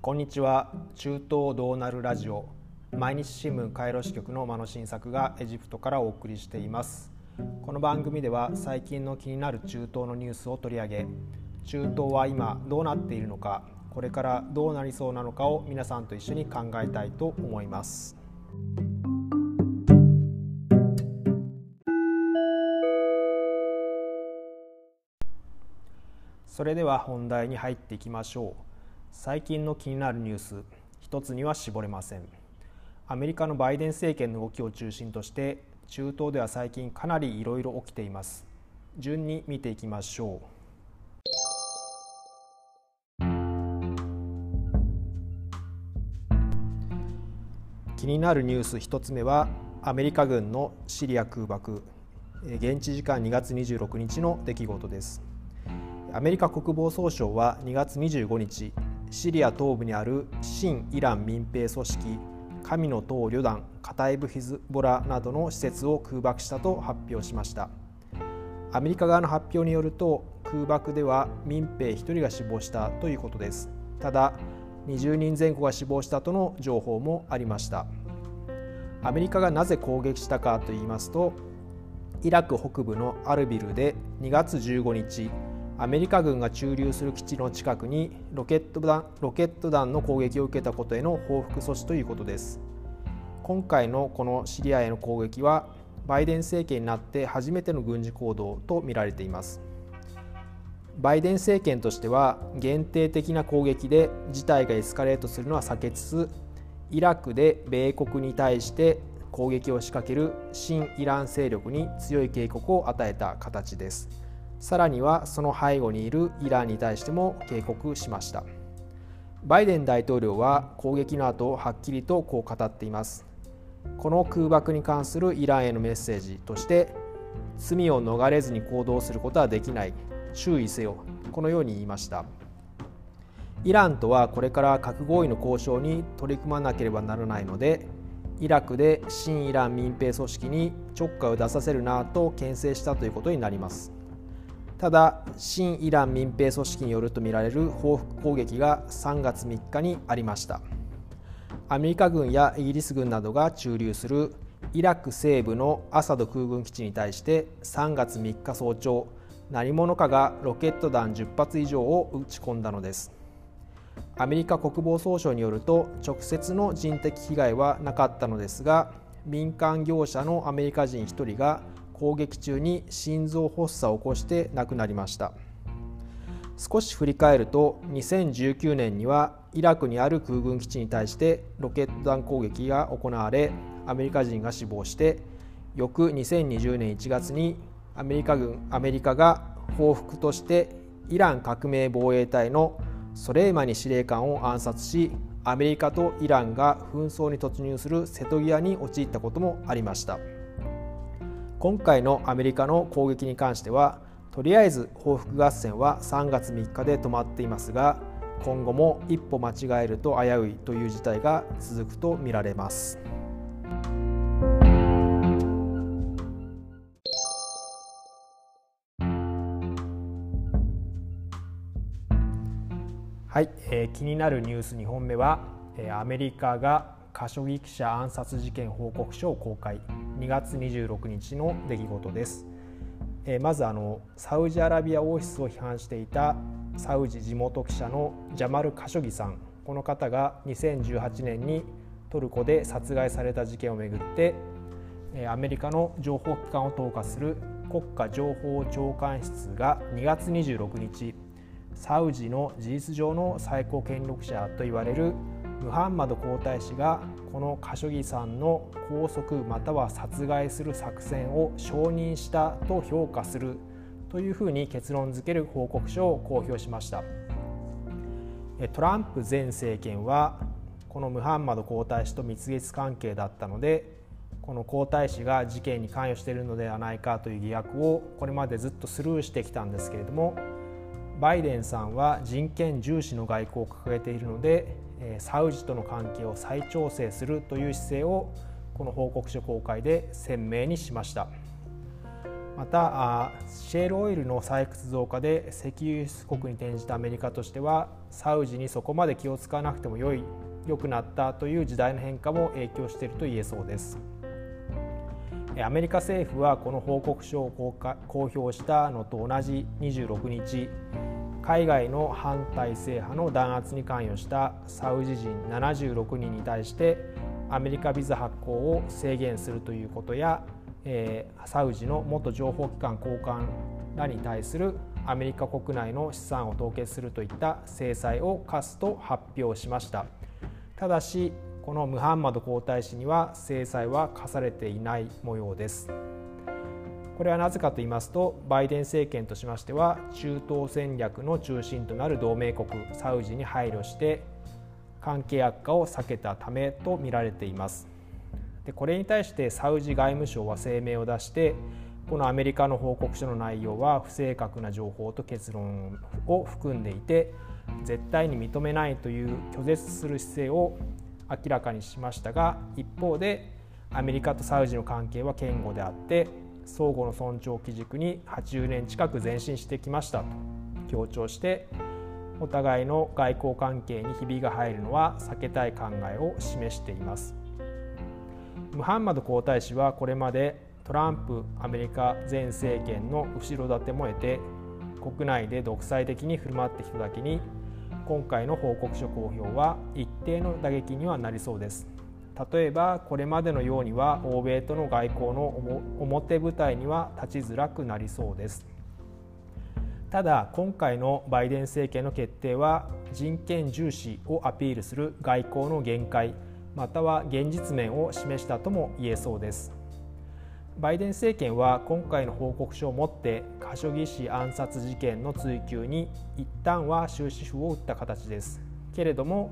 こんにちは。中東どうなるラジオ。毎日新聞カイロ支局の間野新作がエジプトからお送りしています。この番組では最近の気になる中東のニュースを取り上げ中東は今どうなっているのかこれからどうなりそうなのかを皆さんと一緒に考えたいと思います。それでは本題に入っていきましょう。最近の気になるニュース。一つには絞れません。アメリカのバイデン政権の動きを中心として中東では最近かなりいろいろ起きています。順に見ていきましょう。気になるニュース1つ目はアメリカ軍のシリア空爆。現地時間2月26日の出来事です。アメリカ国防総省は2月25日シリア東部にある新イラン民兵組織神の党旅団カタイブ・ヒズボラなどの施設を空爆したと発表しました。アメリカ側の発表によると空爆では民兵1人が死亡したということです。ただ20人前後が死亡したとの情報もありました。アメリカがなぜ攻撃したかといいますとイラク北部のアルビルで2月15日アメリカ軍が駐留する基地の近くにロケット弾ロケット弾の攻撃を受けたことへの報復措置ということです今回のこのシリアへの攻撃はバイデン政権になって初めての軍事行動とみられていますバイデン政権としては限定的な攻撃で事態がエスカレートするのは避けつつイラクで米国に対して攻撃を仕掛ける新イラン勢力に強い警告を与えた形です。さらにはその背後にいるイランに対しても警告しました。バイデン大統領は攻撃の後はっきりとこう語っています。この空爆に関するイランへのメッセージとして罪を逃れずに行動することはできない。注意せよ。このように言いました。イランとはこれから核合意の交渉に取り組まなければならないのでイラクで新イラン民兵組織にちょっかいを出させるなと牽制したということになります。ただ新イラン民兵組織によるとみられる報復攻撃が3月3日にありました。アメリカ軍やイギリス軍などが駐留するイラク西部のアサド空軍基地に対して3月3日早朝何者かがロケット弾10発以上を撃ち込んだのです。アメリカ国防総省によると直接の人的被害はなかったのですが民間業者のアメリカ人1人が攻撃中に心臓発作を起こして亡くなりました少し振り返ると2019年にはイラクにある空軍基地に対してロケット弾攻撃が行われアメリカ人が死亡して翌2020年1月にアメリカ軍アメリカが報復としてイラン革命防衛隊のソレイマニ司令官を暗殺しアメリカとイランが紛争に突入する瀬戸際に陥ったこともありました。今回のアメリカの攻撃に関してはとりあえず報復合戦は3月3日で止まっていますが今後も一歩間違えると危ういという事態が続くとみられます。はい、えー、気になるニュース2本目は、えー、アメリカがカショギ記者暗殺事件報告書を公開。2月26日の出来事です、えまずあのサウジアラビア王室を批判していたサウジ地元記者のジャマル・カショギさん。この方が2018年にトルコで殺害された事件をめぐってアメリカの情報機関を統括する国家情報長官室が2月26日サウジの事実上の最高権力者といわれるムハンマド皇太子がこのカショギさんの拘束または殺害する作戦を承認したと評価するというふうに結論付ける報告書を公表しました。トランプ前政権はこのムハンマド皇太子と蜜月関係だったのでこの皇太子が事件に関与しているのではないかという疑惑をこれまでずっとスルーしてきたんですけれどもバイデンさんは人権重視の外交を掲げているのでサウジとの関係を再調整するという姿勢をこの報告書公開で鮮明にしました。またシェールオイルの採掘増加で石油輸出国に転じたアメリカとしてはサウジにそこまで気を使わなくても良い良くなったという時代の変化も影響していると言えそうです。アメリカ政府はこの報告書を公表したのと同じ26日海外の反体制派の弾圧に関与したサウジ人76人に対してアメリカビザ発行を制限するということやえー、サウジの元情報機関高官らに対するアメリカ国内の資産を凍結するといった制裁を科すと発表しました。ただしこのムハンマド皇太子には制裁は課されていない模様です。これはなぜかと言いますとバイデン政権としましては中東戦略の中心となる同盟国サウジに配慮して関係悪化を避けたためとみられています。でこれに対してサウジ外務省は声明を出してこのアメリカの報告書の内容は不正確な情報と結論を含んでいて絶対に認めないという拒絶する姿勢を明らかにしましたが一方でアメリカとサウジの関係は堅固であって相互の尊重基軸に80年近く前進してきましたと強調してお互いの外交関係にひびが入るのは避けたい考えを示しています。ムハンマド皇太子はこれまでトランプアメリカ前政権の後ろ盾も得て国内で独裁的に振る舞ってきただけに今回の報告書公表は一定の打撃にはなりそうです例えばこれまでのようには欧米との外交の表舞台には立ちづらくなりそうです。ただ今回のバイデン政権の決定は人権重視をアピールする外交の限界または現実面を示したとも言えそうです。バイデン政権は今回の報告書をもってカショギ氏暗殺事件の追及に一旦は終止符を打った形です。けれども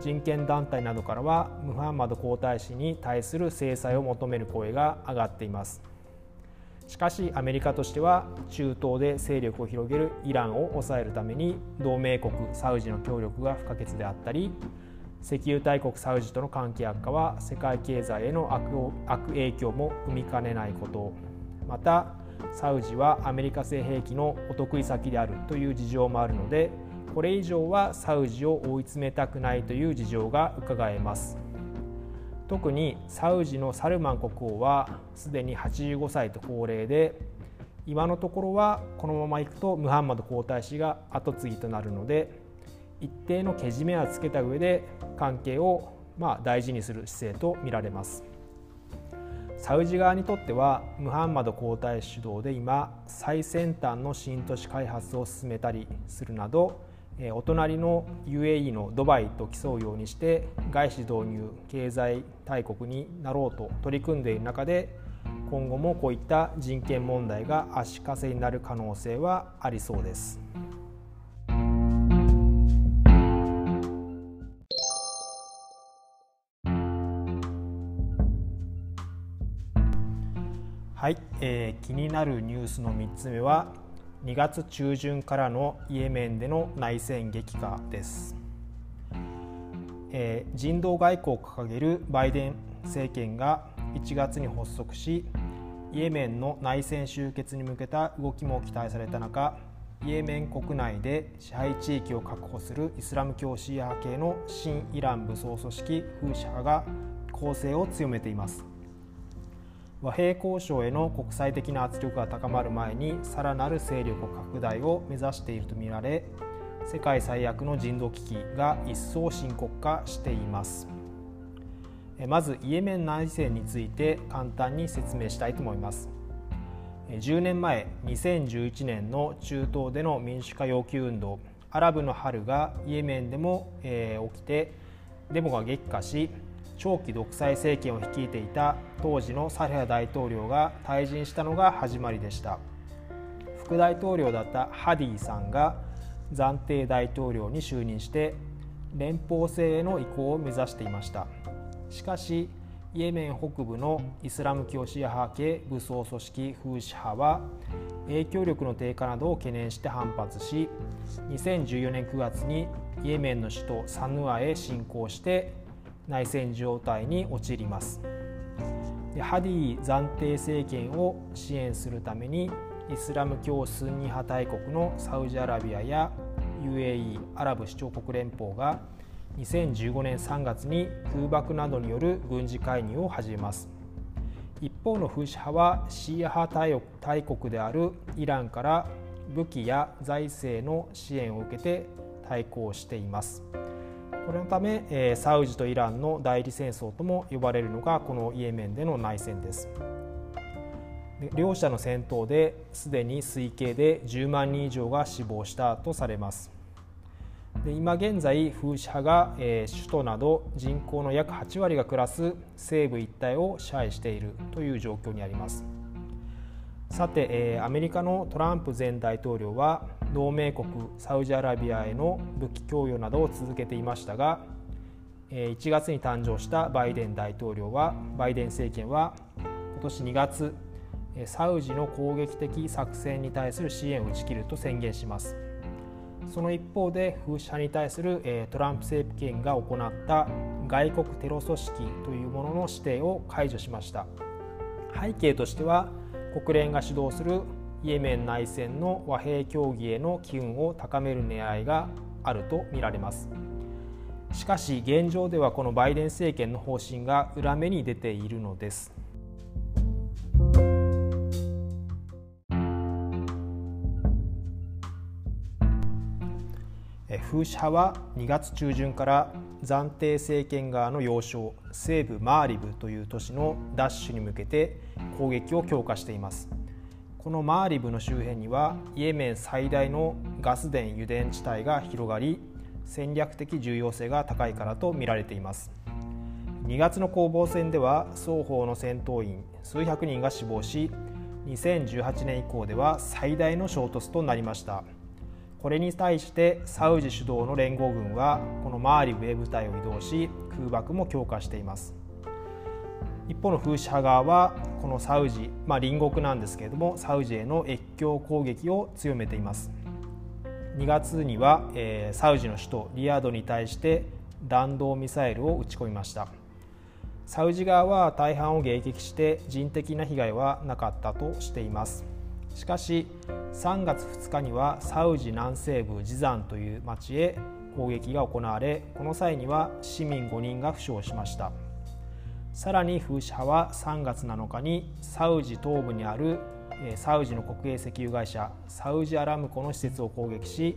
人権団体などからはムハンマド皇太子に対する制裁を求める声が上がっています。しかしアメリカとしては中東で勢力を広げるイランを抑えるために同盟国サウジの協力が不可欠であったり石油大国サウジとの関係悪化は世界経済への悪影響も生みかねないこと。またサウジはアメリカ製兵器のお得意先であるという事情もあるのでこれ以上はサウジを追い詰めたくないという事情がうかがえます。特にサウジのサルマン国王はすでに85歳と高齢で今のところはこのままいくとムハンマド皇太子が後継ぎとなるので一定のけじめはつけた上で関係をまあ大事にする姿勢と見られます。サウジ側にとってはムハンマド皇太子主導で今最先端の新都市開発を進めたりするなどお隣の UAE のドバイと競うようにして外資導入経済大国になろうと取り組んでいる中で今後もこういった人権問題が足かせになる可能性はありそうです。はい、えー、気になるニュースの3つ目は2月中旬からのイエメンでの内戦激化です、えー、人道外交を掲げるバイデン政権が1月に発足しイエメンの内戦終結に向けた動きも期待された中イエメン国内で支配地域を確保するイスラム教シーア派系の新イラン武装組織フーシ派が攻勢を強めています。和平交渉への国際的な圧力が高まる前にさらなる勢力拡大を目指しているとみられ世界最悪の人道危機が一層深刻化しています。まずイエメン内戦について簡単に説明したいと思います。10年前2011年の中東での民主化要求運動アラブの春がイエメンでも、え起きてデモが激化し長期独裁政権を率いていた当時のサレハ大統領が退陣したのが始まりでした。副大統領だったハディさんが暫定大統領に就任して連邦制への移行を目指していました。しかしイエメン北部のイスラム教シア派系武装組織フーシ派は影響力の低下などを懸念して反発し2014年9月にイエメンの首都サヌアへ侵攻して内戦状態に陥ります。ハディ暫定政権を支援するためにイスラム教スンニ派大国のサウジアラビアや UAE= アラブ首長国連邦が2015年3月に空爆などによる軍事介入を始めます。一方のフーシ派はシーア派大国であるイランから武器や財政の支援を受けて対抗しています。これのためえサウジとイランの代理戦争とも呼ばれるのがこのイエメンでの内戦です。両者の戦闘ですでに推計で10万人以上が死亡したとされます。で今現在フーシ派が、えー、首都など人口の約8割が暮らす西部一帯を支配しているという状況にあります。さて、えー、アメリカのトランプ前大統領は同盟国サウジアラビアへの武器供与などを続けていましたが1月に誕生したバイデン大統領はバイデン政権は今年2月サウジの攻撃的作戦に対する支援を打ち切ると宣言します。その一方でフーシ派に対するトランプ政権が行った外国テロ組織というものの指定を解除しました。背景としては国連が主導するイエメン内戦の和平協議への機運を高める狙いがあるとみられます。しかし現状ではこのバイデン政権の方針が裏目に出ているのです。フーシ派は2月中旬から暫定政権側の要衝西部マーリブという都市の奪取に向けて攻撃を強化しています。このマーリブの周辺にはイエメン最大のガス田油田地帯が広がり戦略的重要性が高いからと見られています。2月の攻防戦では双方の戦闘員数百人が死亡し2018年以降では最大の衝突となりました。これに対してサウジ主導の連合軍はこのマーリブへ部隊を移動し空爆も強化しています。一方のフーシ派側はこのサウジ、まあ、隣国なんですけれどもサウジへの越境攻撃を強めています。2月には、えー、サウジの首都リヤドに対して弾道ミサイルを撃ち込みました。サウジ側は大半を迎撃して人的な被害はなかったとしています。しかし3月2日にはサウジ南西部ジザンという町へ攻撃が行われこの際には市民5人が負傷しました。さらにフーシ派は3月7日にサウジ東部にあるサウジの国営石油会社サウジアラムコの施設を攻撃し、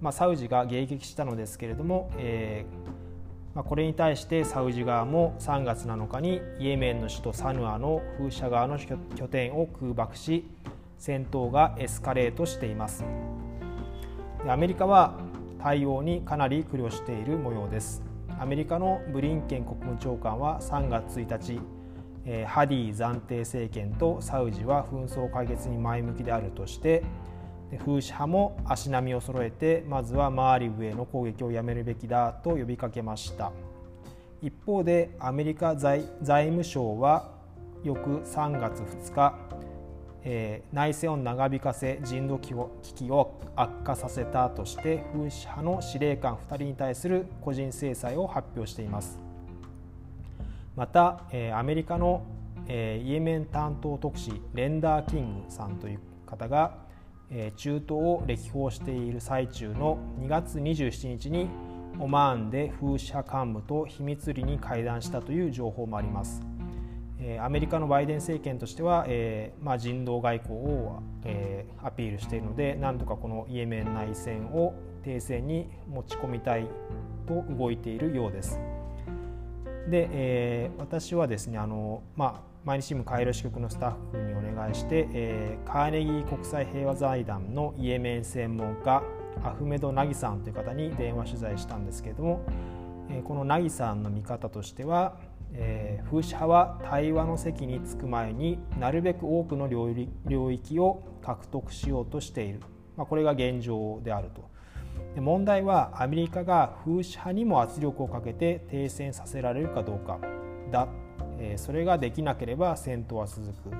まあ、サウジが迎撃したのですけれども、えーまあ、これに対してサウジ側も3月7日にイエメンの首都サヌアのフーシャ側の拠点を空爆し戦闘がエスカレートしています。アメリカは対応にかなり苦慮している模様です。アメリカのブリンケン国務長官は3月1日ハディ暫定政権とサウジは紛争解決に前向きであるとしてフーシ派も足並みを揃えてまずはマーリブへの攻撃をやめるべきだと呼びかけました。一方でアメリカ財務省は翌3月2日えー、内戦を長引かせ人道危機を悪化させたとしてフーシ派の司令官2人に対する個人制裁を発表しています。また、えー、アメリカの、えー、イエメン担当特使レンダー・キングさんという方が、えー、中東を歴訪している最中の2月27日にオマーンでフーシ派幹部と秘密裏に会談したという情報もあります。アメリカのバイデン政権としては、えーまあ、人道外交を、えー、アピールしているのでなんとかこのイエメン内戦を停戦に持ち込みたいと動いているようです。で、えー、私はですねあの、まあ、毎日新聞カイロ支局のスタッフにお願いして、えー、カーネギー国際平和財団のイエメン専門家アフメド・ナギさんという方に電話取材したんですけれども、えー、このナギさんの見方としてはえー、風刺派は対話の席に着く前になるべく多くの領域を獲得しようとしている、まあ、これが現状であると。で問題はアメリカが風刺派にも圧力をかけて停戦させられるかどうか。だ、えー、それができなければ戦闘は続く。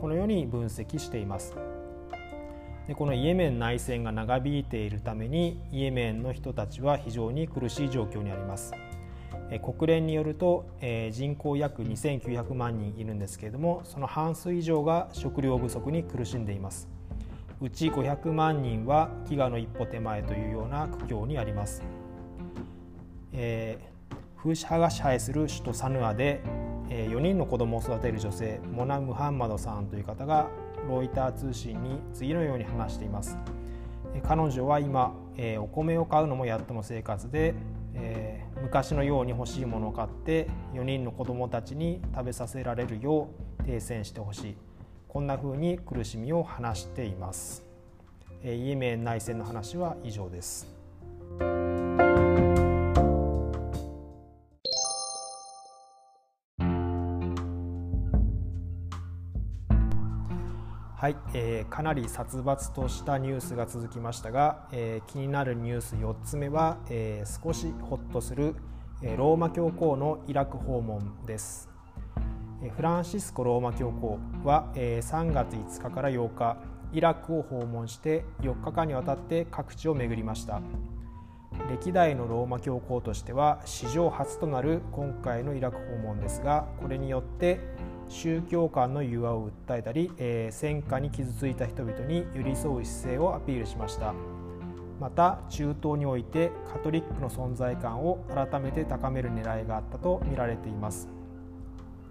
このように分析しています。でこのイエメン内戦が長引いているためにイエメンの人たちは非常に苦しい状況にあります。国連によると人口約2900万人いるんですけれどもその半数以上が食料不足に苦しんでいます。うち500万人は飢餓の一歩手前というような苦境にあります、えー、フーシ派が支配する首都サヌアで、4人の子供を育てる女性モナ・ムハンマドさんという方がロイター通信に次のように話しています。彼女は今、お米を買うのもやっとの生活で、えー、昔のように欲しいものを買って4人の子どもたちに食べさせられるよう停戦してほしい。こんな風に苦しみを話しています、え、イエメン内戦の話は以上です。はい、えー、かなり殺伐としたニュースが続きましたが、えー、気になるニュース4つ目は、えー、少しホッとする、えー、ローマ教皇のイラク訪問です、えー、フランシスコ・ローマ教皇は、えー、3月5日から8日イラクを訪問して4日間にわたって各地を巡りました。歴代のローマ教皇としては史上初となる今回のイラク訪問ですがこれによって宗教間の融和を訴えたり、えー、戦火に傷ついた人々に寄り添う姿勢をアピールしました。また中東においてカトリックの存在感を改めて高める狙いがあったと見られています、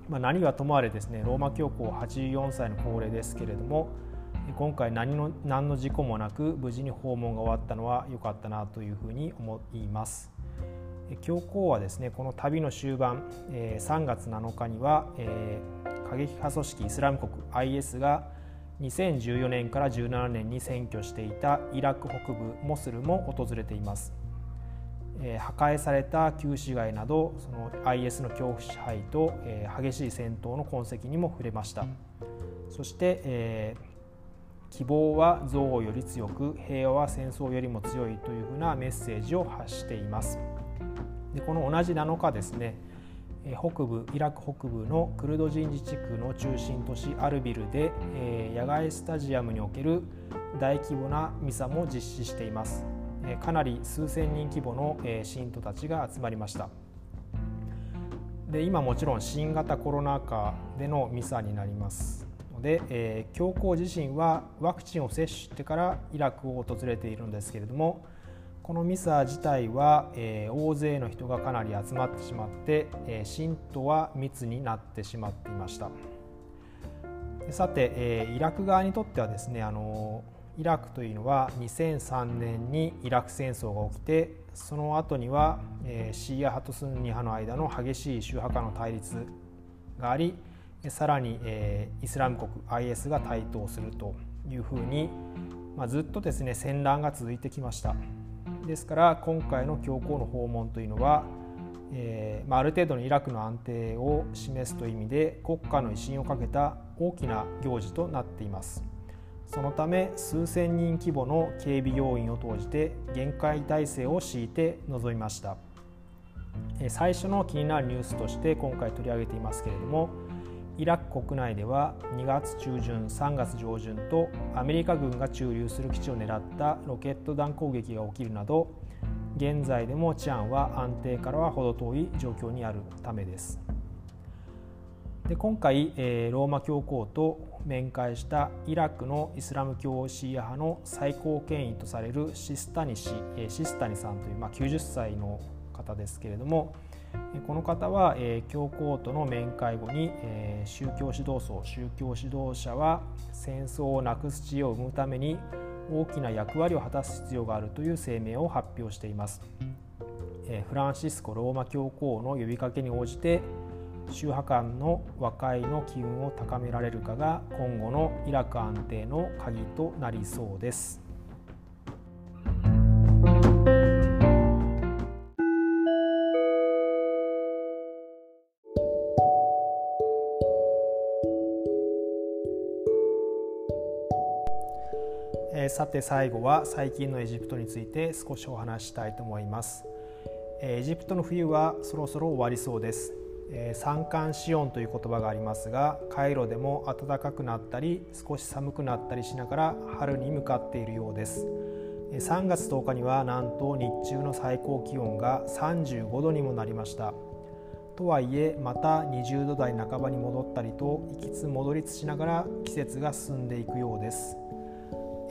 まあ、何はともあれですねローマ教皇84歳の高齢ですけれども今回何の何の事故もなく無事に訪問が終わったのは良かったなというふうに思います。教皇はですねこの旅の終盤3月7日には過激派組織イスラム国 IS が2014年から17年に占拠していたイラク北部モスルも訪れています。破壊された旧市街などその IS の恐怖支配と激しい戦闘の痕跡にも触れましたそして、希望は憎悪より強く平和は戦争よりも強いというふうなメッセージを発していますでこの同じ7日ですね北部イラク北部のクルド人自治区の中心都市アルビルでえ野外スタジアムにおける大規模なミサも実施しています。えかなり数千人規模のえ信徒たちが集まりました。で今もちろん新型コロナ禍でのミサになります。ので、えー、教皇自身はワクチンを接種してからイラクを訪れているんですけれどもこのミサ自体は、えー、大勢の人がかなり集まってしまって、えー、信徒は密になってしまっていましたさて、えー、イラク側にとってはですねあのイラクというのは2003年にイラク戦争が起きてその後には、えー、シーア派とスンニ派の間の激しい宗派間の対立がありさらに、えー、イスラム国 IS が台頭するというふうに、まあ、ずっとですね戦乱が続いてきました。ですから今回の教皇の訪問というのは、えーまあ、ある程度のイラクの安定を示すという意味で国家の威信をかけた大きな行事となっています。そのため数千人規模の警備要員を投じて厳戒態勢を敷いて臨みました。最初の気になるニュースとして今回取り上げていますけれどもイラク国内では2月中旬3月上旬とアメリカ軍が駐留する基地を狙ったロケット弾攻撃が起きるなど現在でも治安は安定からは程遠い状況にあるためです。で今回、えー、ローマ教皇と面会したイラクのイスラム教シーア派の最高権威とされるシスタニ氏、えー、シスタニさんという、まあ、90歳の方ですけれども、この方は、え、教皇との面会後に、え、宗教指導層宗教指導者は戦争をなくす知恵を生むために大きな役割を果たす必要があるという声明を発表しています、え、フランシスコ・ローマ教皇の呼びかけに応じて宗派間の和解の機運を高められるかが今後のイラク安定の鍵となりそうです。さて最後は最近のエジプトについて少しお話したいと思います。エジプトの冬はそろそろ終わりそうです。三寒四温という言葉がありますがカイロでも暖かくなったり少し寒くなったりしながら春に向かっているようです。3月10日にはなんと日中の最高気温が35度にもなりました。とはいえまた20度台半ばに戻ったりと行きつ戻りつしながら季節が進んでいくようです。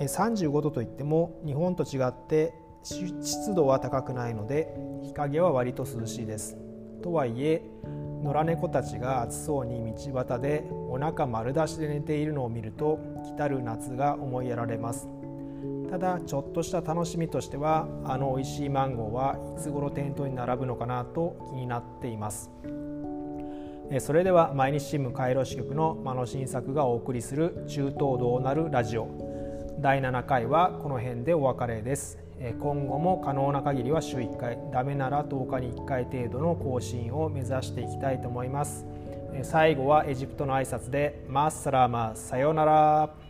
35度といっても日本と違って湿度は高くないので日陰は割と涼しいです。とはいえ野良猫たちが暑そうに道端でお腹丸出しで寝ているのを見ると来たる夏が思いやられます。ただちょっとした楽しみとしてはあの美味しいマンゴーはいつ頃店頭に並ぶのかなと気になっています。それでは毎日新聞カイロ支局の間野新作がお送りする中東どうなるラジオ。第7回はこの辺でお別れです。今後も可能な限りは週1回ダメなら10日に1回程度の更新を目指していきたいと思います。最後はエジプトの挨拶でマッサラマさようなら。